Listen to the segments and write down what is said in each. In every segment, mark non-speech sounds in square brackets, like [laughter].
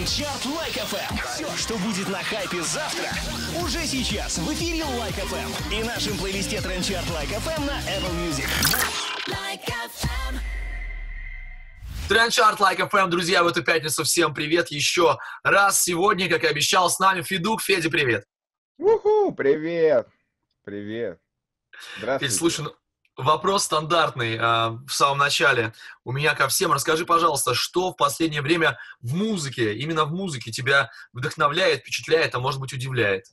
Трендчарт Like FM. Все, что будет на хайпе завтра, уже сейчас в эфире Like FM и нашем плейлисте Трендчарт Like FM на Apple Music. Like. Трендчарт Like Like FM, друзья, в эту пятницу всем привет еще раз. Сегодня, как и обещал, с нами Федук. Федя, привет. Уху, привет. Привет. Здравствуйте. Федь, слушай, ну, Вопрос стандартный э, в самом начале. У меня ко всем. Расскажи, пожалуйста, что в последнее время в музыке, именно в музыке тебя вдохновляет, впечатляет, а может быть удивляет?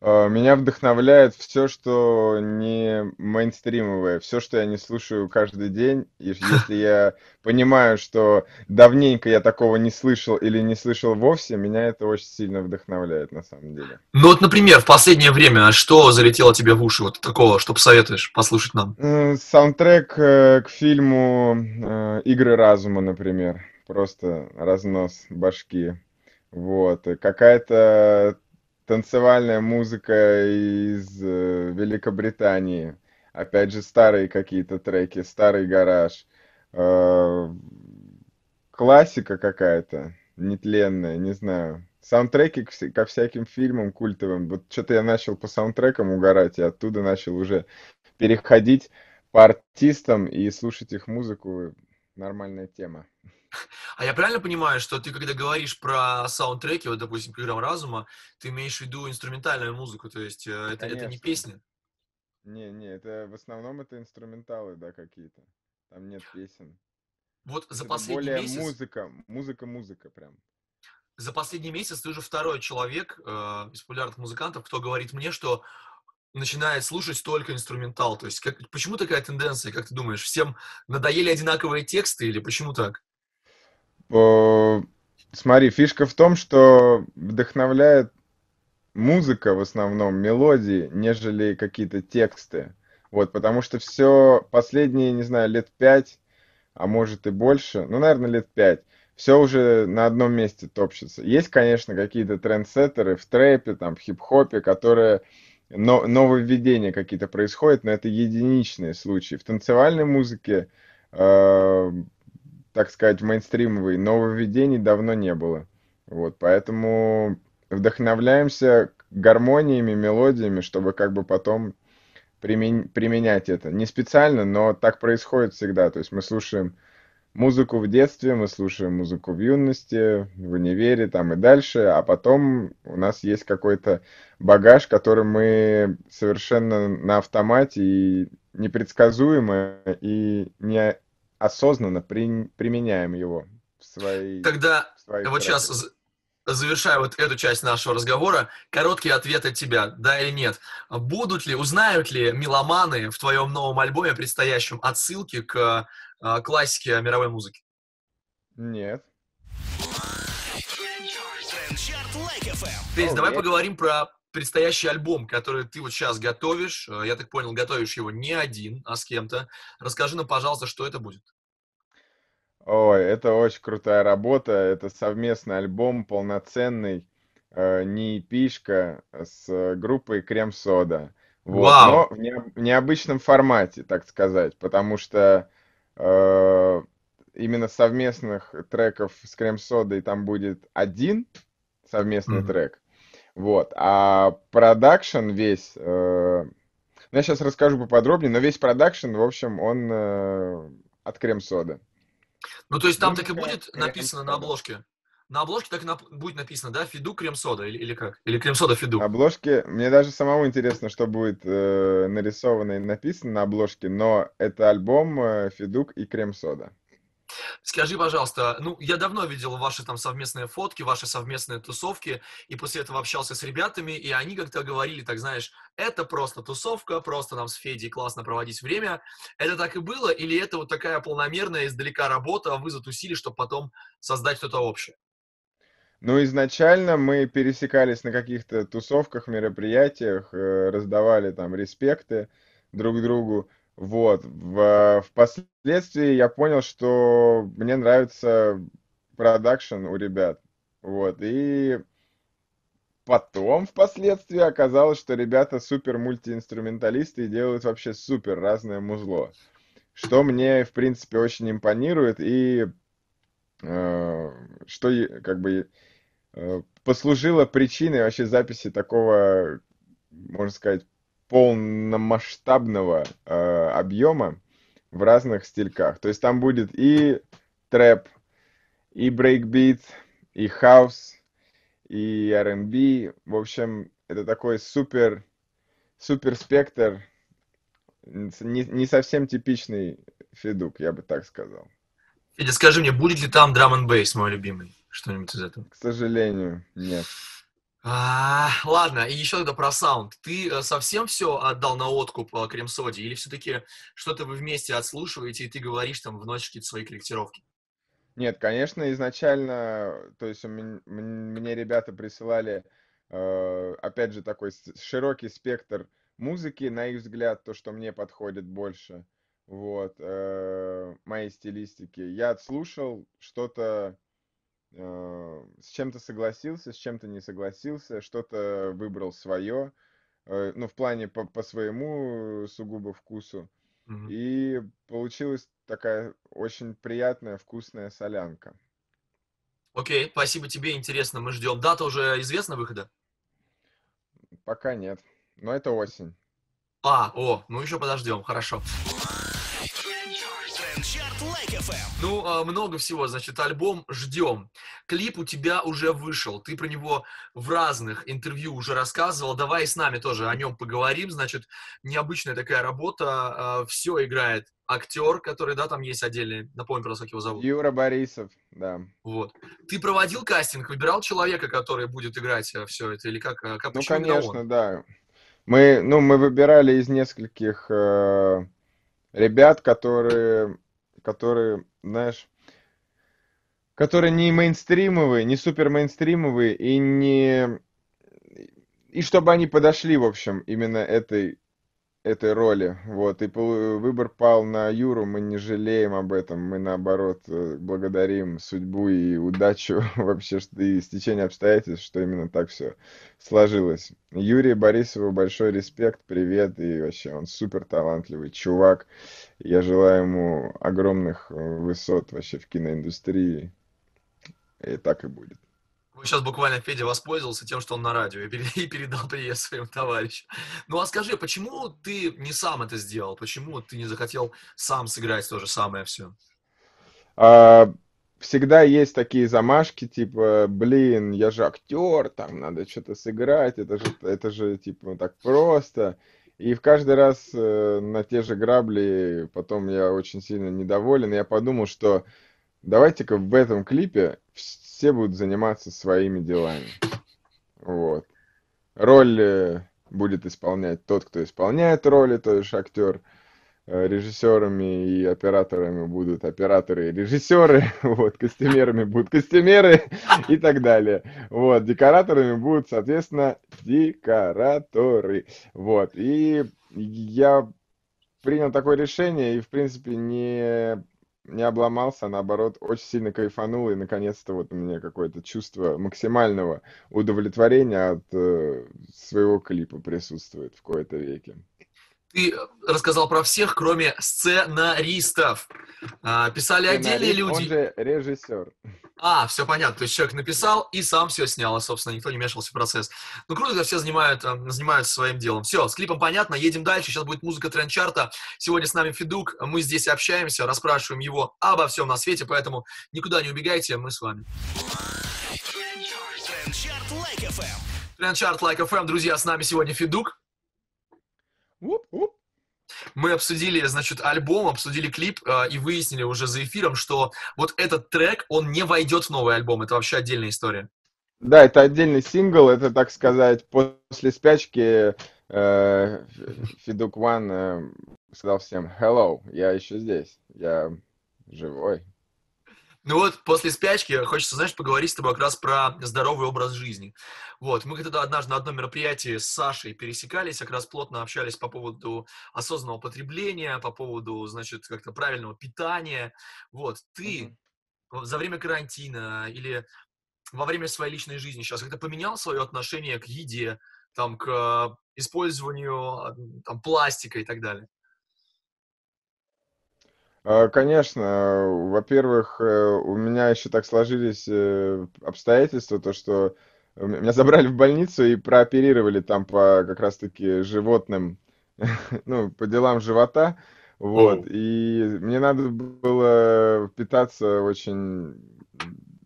Э, меня вдохновляет все, что не мейнстримовое, все, что я не слушаю каждый день. И если я понимаю, что давненько я такого не слышал или не слышал вовсе, меня это очень сильно вдохновляет на самом деле. Ну вот, например, в последнее время что залетело тебе в уши вот такого, что посоветуешь послушать нам? Саундтрек э, к фильму э, «Игры разума», например. Просто разнос башки. Вот. Какая-то танцевальная музыка из э, Великобритании. Опять же, старые какие-то треки, старый гараж. Э, классика какая-то, нетленная, не знаю. Саундтреки ко всяким фильмам культовым. Вот что-то я начал по саундтрекам угорать, и оттуда начал уже переходить по артистам и слушать их музыку. Нормальная тема. [laughs] А я правильно понимаю, что ты, когда говоришь про саундтреки, вот, допустим, программ разума, ты имеешь в виду инструментальную музыку, то есть э, это, это не песни? Не, не, это в основном это инструменталы, да, какие-то. Там нет песен. Вот за последний более месяц... музыка, музыка-музыка прям. За последний месяц ты уже второй человек э, из популярных музыкантов, кто говорит мне, что начинает слушать только инструментал. То есть как, почему такая тенденция, как ты думаешь? Всем надоели одинаковые тексты или почему так? Смотри, фишка в том, что вдохновляет музыка в основном, мелодии, нежели какие-то тексты. Вот, потому что все последние, не знаю, лет пять, а может и больше, ну, наверное, лет пять, все уже на одном месте топчется. Есть, конечно, какие-то трендсеттеры в трэпе, там, в хип-хопе, которые но, нововведения какие-то происходят, но это единичные случаи. В танцевальной музыке э, так сказать, мейнстримовый, нововведений давно не было. Вот, поэтому вдохновляемся гармониями, мелодиями, чтобы как бы потом примен... применять это. Не специально, но так происходит всегда. То есть мы слушаем музыку в детстве, мы слушаем музыку в юности, в универе там и дальше, а потом у нас есть какой-то багаж, который мы совершенно на автомате и непредсказуемо и не осознанно при, применяем его в своей... Тогда в своей вот сейчас завершая вот эту часть нашего разговора, короткий ответ от тебя, да или нет. Будут ли, узнают ли меломаны в твоем новом альбоме предстоящем отсылки к э, классике мировой музыки? Нет. Петь, давай поговорим про предстоящий альбом, который ты вот сейчас готовишь. Э, я так понял, готовишь его не один, а с кем-то. Расскажи нам, пожалуйста, что это будет. Ой, это очень крутая работа. Это совместный альбом, полноценный, э, не пишка с группой Крем Сода. Вот, Вау. но в, не, в необычном формате, так сказать, потому что э, именно совместных треков с Крем Содой там будет один совместный mm-hmm. трек. Вот. А продакшн весь, э, ну, я сейчас расскажу поподробнее, но весь продакшн, в общем, он э, от крем-сода. Ну, то есть там так и будет написано на обложке? На обложке так и на, будет написано, да, Фиду крем-сода или, или как? Или крем-сода Фиду? На обложке, мне даже самому интересно, что будет э, нарисовано и написано на обложке, но это альбом э, Фидук и крем-сода. Скажи, пожалуйста, ну, я давно видел ваши там совместные фотки, ваши совместные тусовки, и после этого общался с ребятами, и они как-то говорили, так знаешь, это просто тусовка, просто нам с Федей классно проводить время. Это так и было, или это вот такая полномерная издалека работа, а вы затусили, чтобы потом создать что-то общее? Ну, изначально мы пересекались на каких-то тусовках, мероприятиях, э, раздавали там респекты друг другу. Вот. В, впоследствии я понял, что мне нравится продакшн у ребят. Вот. И потом, впоследствии, оказалось, что ребята супер мультиинструменталисты и делают вообще супер разное музло. Что мне, в принципе, очень импонирует. И что как бы послужило причиной вообще записи такого, можно сказать, полномасштабного объема в разных стильках. То есть там будет и трэп, и брейкбит, и хаус, и R&B. В общем, это такой супер, супер спектр, не, не совсем типичный Федук, я бы так сказал. Федя, скажи мне, будет ли там драм н бейс, мой любимый? Что-нибудь из этого? К сожалению, нет. А, ладно, и еще тогда про саунд. Ты э, совсем все отдал на откуп э, Крем-Соде? Или все-таки что-то вы вместе отслушиваете, и ты говоришь там, вносишь какие-то свои корректировки? Нет, конечно, изначально, то есть мне, ребята присылали, э, опять же, такой широкий спектр музыки, на их взгляд, то, что мне подходит больше, вот, моей стилистики. Я отслушал что-то, с чем-то согласился, с чем-то не согласился, что-то выбрал свое, э, ну, в плане по, по своему сугубо вкусу. И получилась такая очень приятная, вкусная солянка. Окей, спасибо тебе, интересно, мы ждем. Дата уже известна выхода? Пока нет, но это осень. А, о, ну еще подождем, хорошо. Ну, а, много всего, значит, альбом ждем. Клип у тебя уже вышел, ты про него в разных интервью уже рассказывал. Давай с нами тоже о нем поговорим. Значит, необычная такая работа, а, все играет актер, который, да, там есть отдельный, напомню просто, как его зовут. Юра Борисов, да. Вот. Ты проводил кастинг, выбирал человека, который будет играть а, все это, или как? как ну, конечно, да. Мы, ну, мы выбирали из нескольких э, ребят, которые которые, знаешь, которые не мейнстримовые, не супер мейнстримовые и не... И чтобы они подошли, в общем, именно этой этой роли. Вот, и выбор пал на Юру, мы не жалеем об этом, мы наоборот э, благодарим судьбу и удачу [laughs] вообще, и стечение обстоятельств, что именно так все сложилось. Юрий Борисову большой респект, привет, и вообще он супер талантливый чувак. Я желаю ему огромных э, высот вообще в киноиндустрии, и так и будет. Сейчас буквально Федя воспользовался тем, что он на радио [laughs] и передал привет своим товарищам. Ну а скажи, почему ты не сам это сделал? Почему ты не захотел сам сыграть то же самое все? А, всегда есть такие замашки, типа, блин, я же актер, там надо что-то сыграть, это же, это же типа так просто. И в каждый раз э, на те же грабли потом я очень сильно недоволен. Я подумал, что давайте-ка в этом клипе все будут заниматься своими делами. Вот. Роль э, будет исполнять тот, кто исполняет роли, то есть актер. Э, режиссерами и операторами будут операторы и режиссеры, [laughs] вот, костюмерами будут костюмеры и так далее. Вот, декораторами будут, соответственно, декораторы. Вот, и я принял такое решение и, в принципе, не не обломался, а наоборот, очень сильно кайфанул, и наконец-то вот у меня какое-то чувство максимального удовлетворения от э, своего клипа присутствует в кои-то веке. Ты рассказал про всех, кроме сценаристов. А, писали Сценарист, отдельные люди. Он же режиссер. А, все понятно. То есть человек написал и сам все снял, и, собственно, никто не мешался в процесс. Ну, круто, когда все занимают, э, занимаются своим делом. Все, с клипом понятно, едем дальше. Сейчас будет музыка тренд-чарта. Сегодня с нами Федук. Мы здесь общаемся, расспрашиваем его обо всем на свете, поэтому никуда не убегайте, мы с вами. Тренд-чарт Like FM. Друзья, с нами сегодня Федук. Мы обсудили, значит, альбом, обсудили клип э, и выяснили уже за эфиром, что вот этот трек, он не войдет в новый альбом. Это вообще отдельная история. Да, это отдельный сингл, это, так сказать, после спячки э, Федук Ван э, сказал всем «Hello, я еще здесь, я живой». Ну вот, после спячки хочется, знаешь, поговорить с тобой как раз про здоровый образ жизни. Вот, мы когда однажды на одном мероприятии с Сашей пересекались, как раз плотно общались по поводу осознанного потребления, по поводу, значит, как-то правильного питания. Вот, ты mm-hmm. за время карантина или во время своей личной жизни сейчас как-то поменял свое отношение к еде, там, к использованию там, пластика и так далее? А, Конечно, во-первых, э, у меня еще так сложились э, обстоятельства, то что меня забрали в больницу и прооперировали там по как раз-таки животным, [laughs] ну, по делам живота, вот, Оу. и мне надо было питаться очень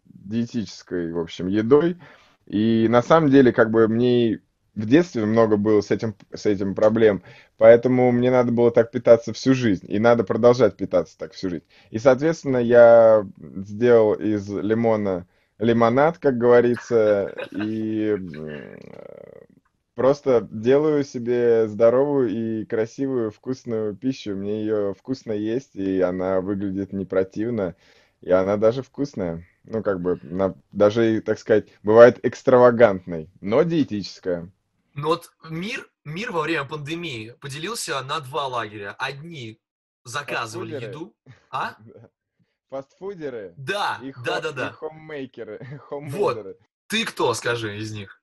диетической, в общем, едой, и на самом деле, как бы мне в детстве много было с этим, с этим проблем, поэтому мне надо было так питаться всю жизнь, и надо продолжать питаться так всю жизнь. И, соответственно, я сделал из лимона лимонад, как говорится, и просто делаю себе здоровую и красивую вкусную пищу. Мне ее вкусно есть, и она выглядит не противно, и она даже вкусная. Ну, как бы, на- даже, так сказать, бывает экстравагантной, но диетическая. Но вот мир, мир во время пандемии поделился на два лагеря. Одни заказывали Фастфудеры, еду, а? [laughs] да, фастфудеры Да, и, да, хо- да, и да. хоммейкеры, [laughs] Вот. Ты кто, скажи, из них?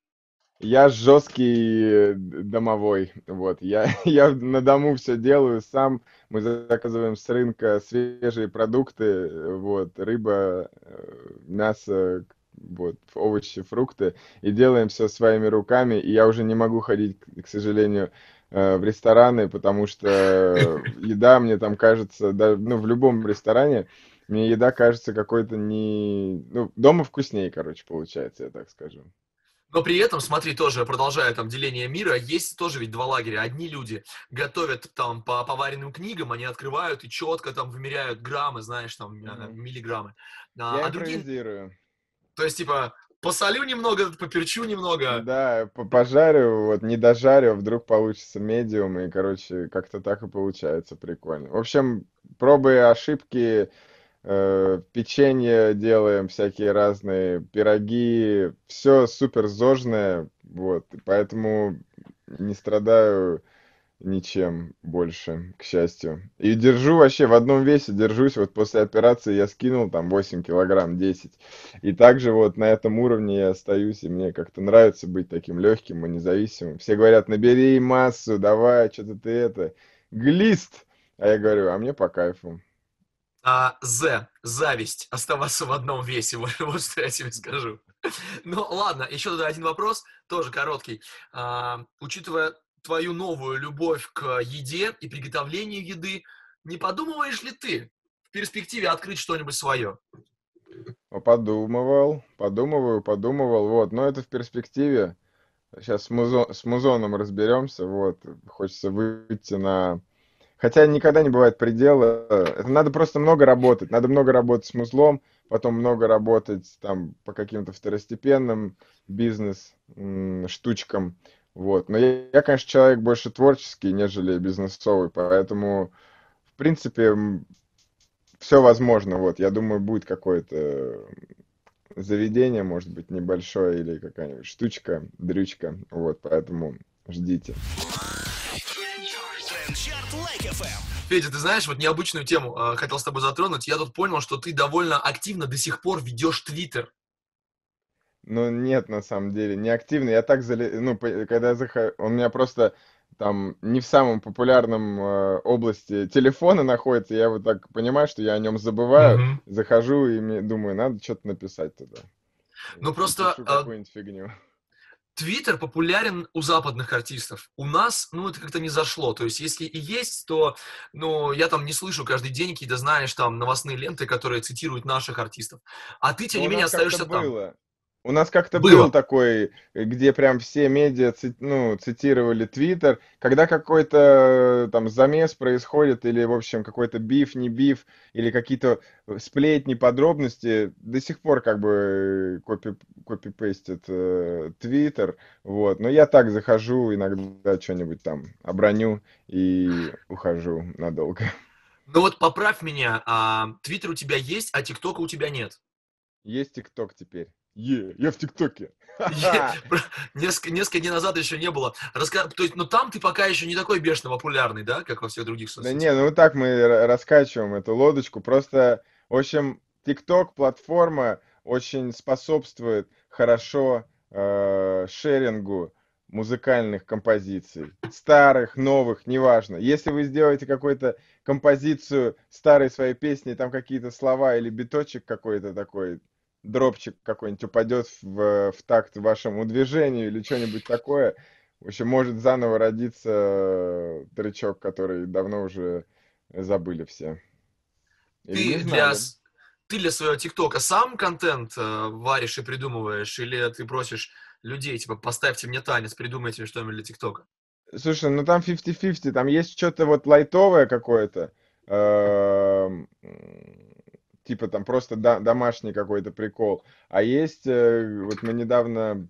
Я жесткий э, домовой, вот, я, [laughs] я на дому все делаю сам, мы заказываем с рынка свежие продукты, э, вот, рыба, э, мясо, вот, овощи, фрукты, и делаем все своими руками, и я уже не могу ходить, к сожалению, э, в рестораны, потому что [laughs] еда мне там кажется, да, ну, в любом ресторане, мне еда кажется какой-то не, ну, дома вкуснее, короче, получается, я так скажу. Но при этом, смотри, тоже продолжая там деление мира, есть тоже ведь два лагеря. Одни люди готовят там по поваренным книгам, они открывают и четко там вымеряют граммы, знаешь, там Мгм. миллиграммы. А, Я а другие. То есть типа посолю немного, поперчу немного. Да, по- пожарю, вот не дожарю, вдруг получится медиум, и, короче, как-то так и получается прикольно. В общем, пробы и ошибки, э, печенье делаем, всякие разные пироги, все супер зожное, вот, поэтому не страдаю ничем больше, к счастью. И держу вообще в одном весе, держусь, вот после операции я скинул там 8 килограмм, 10. И также вот на этом уровне я остаюсь, и мне как-то нравится быть таким легким и независимым. Все говорят, набери массу, давай, что-то ты это, глист. А я говорю, а мне по кайфу. А, З, зависть, оставаться в одном весе, [laughs] вот, вот что я тебе скажу. [laughs] Ну ладно, еще тогда один вопрос, тоже короткий. А, учитывая твою новую любовь к еде и приготовлению еды, не подумываешь ли ты в перспективе открыть что-нибудь свое? Подумывал, подумываю, подумывал, вот. Но это в перспективе. Сейчас с, музо- с музоном разберемся, вот. Хочется выйти на Хотя никогда не бывает предела. Это надо просто много работать. Надо много работать с музлом, потом много работать там по каким-то второстепенным бизнес м, штучкам. Вот. Но я, я, конечно, человек больше творческий, нежели бизнесовый, поэтому, в принципе, все возможно. Вот. Я думаю, будет какое-то заведение, может быть, небольшое или какая-нибудь штучка, дрючка. Вот, поэтому ждите. Федя, ты знаешь, вот необычную тему э, хотел с тобой затронуть. Я тут понял, что ты довольно активно до сих пор ведешь Твиттер. Ну, нет, на самом деле, не активно. Я так зале... ну, по- когда я захожу, он у меня просто там не в самом популярном э, области телефона находится, я вот так понимаю, что я о нем забываю, Мгм. захожу и мне, думаю, надо что-то написать туда. Ну И просто пишу э, какую-нибудь фигню. Твиттер популярен у западных артистов. У нас, ну, это как-то не зашло. То есть, если и есть, то, ну, я там не слышу каждый день какие-то, знаешь, там, новостные ленты, которые цитируют наших артистов. А ты, тем Но не у менее, нас как-то остаешься там. было. У нас как-то был Было. такой, э, где прям все медиа ци- ну, цитировали Твиттер, когда какой-то э, там замес происходит, или, в общем, какой-то биф, не биф, или какие-то э, сплетни, подробности, до сих пор как бы э, копи, копипейстят э, Твиттер, вот. Но я так захожу, иногда что-нибудь там оброню и ухожу надолго. Ну вот поправь меня, а, Твиттер у тебя есть, а ТикТока у тебя нет. Есть ТикТок теперь. Е, я в ТикТоке. [laughs] Несколько, несколько дней назад еще не было. Раска... То есть, ну там ты пока еще не такой бешено популярный, да, как во всех других Да соцсетях. не, ну вот так мы ра- раскачиваем эту лодочку. Просто, в общем, TikTok платформа очень способствует хорошо э, шерингу музыкальных композиций. Старых, новых, неважно. Если вы сделаете какую-то композицию старой своей песни, там какие-то слова или биточек какой-то такой, дропчик какой-нибудь упадет в, в такт вашему движению или что-нибудь такое, в общем, может заново родиться тречок, который давно уже забыли все. Или ты для, ты для своего ТикТока сам контент э, варишь и придумываешь, или ты просишь людей, типа, поставьте мне танец, придумайте что-нибудь для ТикТока? Слушай, ну там 50-50, там есть что-то вот лайтовое какое-то, эм, типа там просто домашний какой-то прикол. А есть, э, вот мы недавно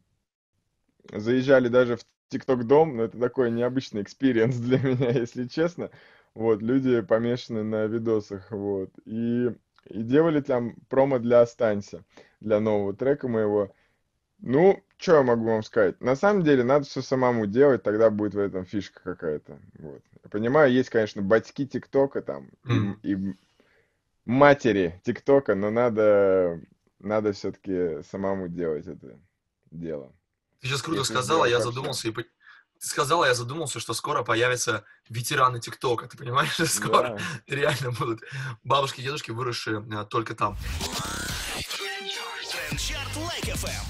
заезжали даже в TikTok дом, но это такой необычный experience [laughs] для меня, если честно. Вот, люди помешаны на видосах, вот. И, и делали там промо для «Останься», для нового трека моего. Ну, что я могу вам сказать? На самом деле, надо все самому делать, тогда будет в этом фишка какая-то. Вот. Я понимаю, есть, конечно, батьки TikTok а там и, и матери ТикТока, но надо, надо все-таки самому делать это дело. Ты сейчас круто сказала, я задумался, и ты сказала, я задумался, что скоро появятся ветераны ТикТока, ты понимаешь? Скоро да. [laughs] реально будут бабушки и дедушки, выросшие а, только там.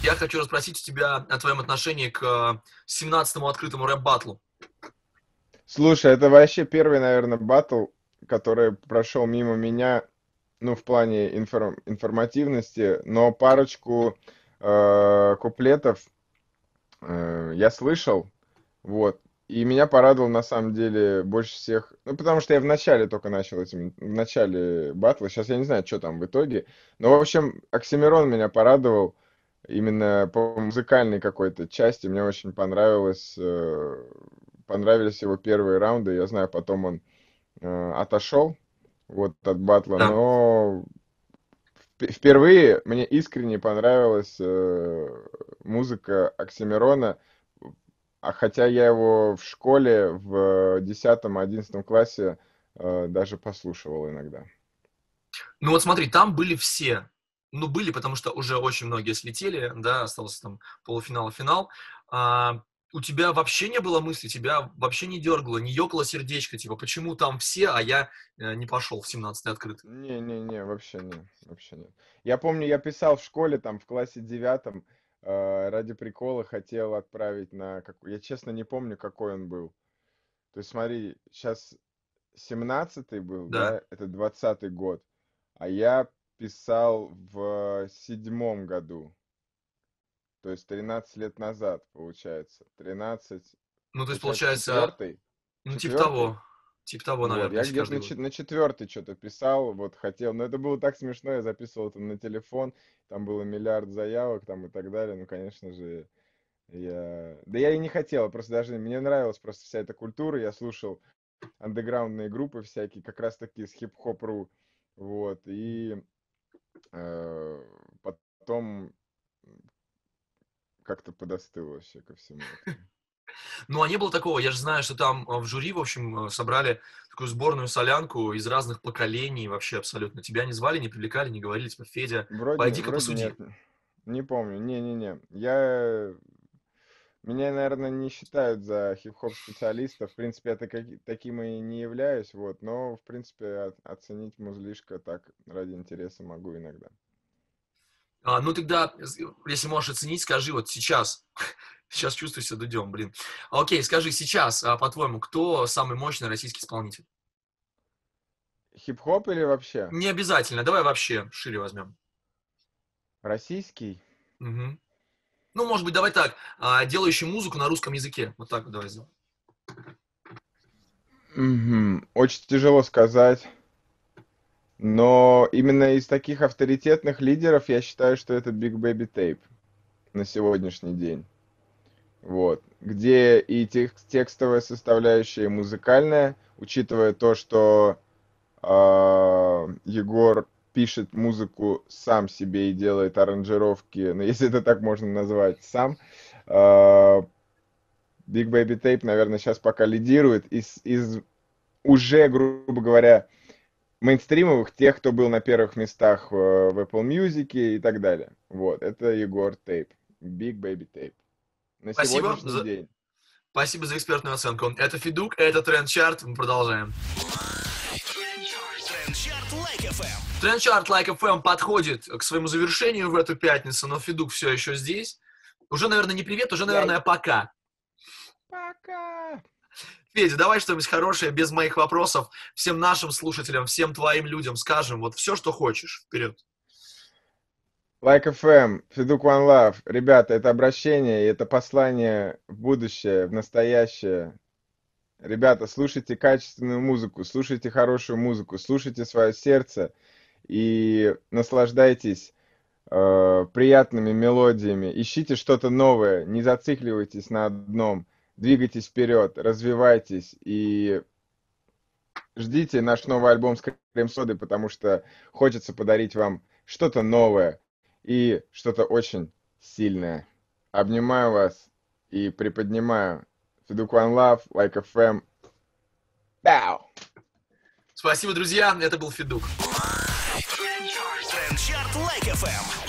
Я хочу расспросить у тебя о твоем отношении к 17-му открытому рэп-баттлу. Слушай, это вообще первый, наверное, батл, который прошел мимо меня, ну, в плане информ информативности, но парочку э, куплетов э, я слышал, вот, и меня порадовал на самом деле больше всех, ну потому что я в начале только начал этим, в начале батла, сейчас я не знаю, что там в итоге, но в общем Оксимирон меня порадовал именно по музыкальной какой-то части, мне очень понравилось, э, понравились его первые раунды, я знаю, потом он э, отошел вот от батла, да. но впервые мне искренне понравилась э, музыка Оксимирона, а хотя я его в школе в 10-11 классе э, даже послушивал иногда. Ну вот смотри, там были все. Ну, были, потому что уже очень многие слетели, да, остался там полуфинал и финал. А, у тебя вообще не было мысли, тебя вообще не дергало, не ёкало сердечко, типа, почему там все, а я э, не пошел в 17-й открытый? Не-не-не, вообще не, вообще нет. Я помню, я писал в школе, там, в классе девятом, э, ради прикола хотел отправить на... Как... Я честно не помню, какой он был. То есть смотри, сейчас 17-й был, да, да? это 20-й год, а я писал в седьмом году. То есть 13 лет назад, получается. 13... Ну, то есть, получается... Четвертый? Ну, типа того. Типа того, наверное. Вот, я где-то на, на четвертый что-то писал, вот хотел, но это было так смешно, я записывал это на телефон, там было миллиард заявок там и так далее, ну, конечно же, я... Да я и не хотел, просто даже мне нравилась просто вся эта культура, я слушал андеграундные группы всякие, как раз таки с хип-хоп.ру, вот, и э, потом как-то подостыл вообще ко всему этому. Ну, а не было такого, я же знаю, что там э, в жюри, в общем, э, собрали такую сборную солянку из разных поколений вообще абсолютно. Тебя не звали, не привлекали, не говорили, типа, Федя, пойди-ка посуди. Нет. Не помню, не-не-не. Я... Меня, наверное, не считают за хип-хоп специалиста. В принципе, я так, таким и не являюсь, вот. Но, в принципе, оценить музлишко так ради интереса могу иногда. А, ну тогда, если можешь оценить, скажи вот сейчас, [laughs] Сейчас чувствую себя дудем, блин. Окей, скажи сейчас, а, по-твоему, кто самый мощный российский исполнитель? Хип-хоп или вообще? Не обязательно, давай вообще шире возьмем. Российский? Угу. Ну, может быть, давай так, а, делающий музыку на русском языке. Вот так вот давай сделаем. Угу. Очень тяжело сказать. Но именно из таких авторитетных лидеров я считаю, что это Big Baby Tape на сегодняшний день. Вот. Где и текст, текстовая составляющая, и музыкальная, учитывая то, что э, Егор пишет музыку сам себе и делает аранжировки, ну, [laughs] если это так можно назвать, сам. Э, Big Baby Tape, наверное, сейчас пока лидирует из, из уже, грубо говоря, мейнстримовых, тех, кто был на первых местах в, Apple Music и так далее. Вот, это Егор Тейп. Big Baby Tape. На Спасибо за, день. Спасибо за экспертную оценку. Это Федук, это Тренд-чарт. Мы продолжаем. Тренд-чарт Like FM подходит к своему завершению в эту пятницу, но Федук все еще здесь. Уже, наверное, не привет, уже, наверное, пока. Пока. Федя, давай что-нибудь хорошее, без моих вопросов, всем нашим слушателям, всем твоим людям скажем, вот все, что хочешь. Вперед. Like FM, Федук One Love. Ребята, это обращение и это послание в будущее, в настоящее. Ребята, слушайте качественную музыку, слушайте хорошую музыку, слушайте свое сердце и наслаждайтесь э, приятными мелодиями. Ищите что-то новое, не зацикливайтесь на одном. Двигайтесь вперед, развивайтесь и ждите наш новый альбом с крем-содой, потому что хочется подарить вам что-то новое и что-то очень сильное. Обнимаю вас и приподнимаю. Федук One Love, Like FM. Down. Спасибо, друзья. Это был Федук. Трендчарт Лайк FM.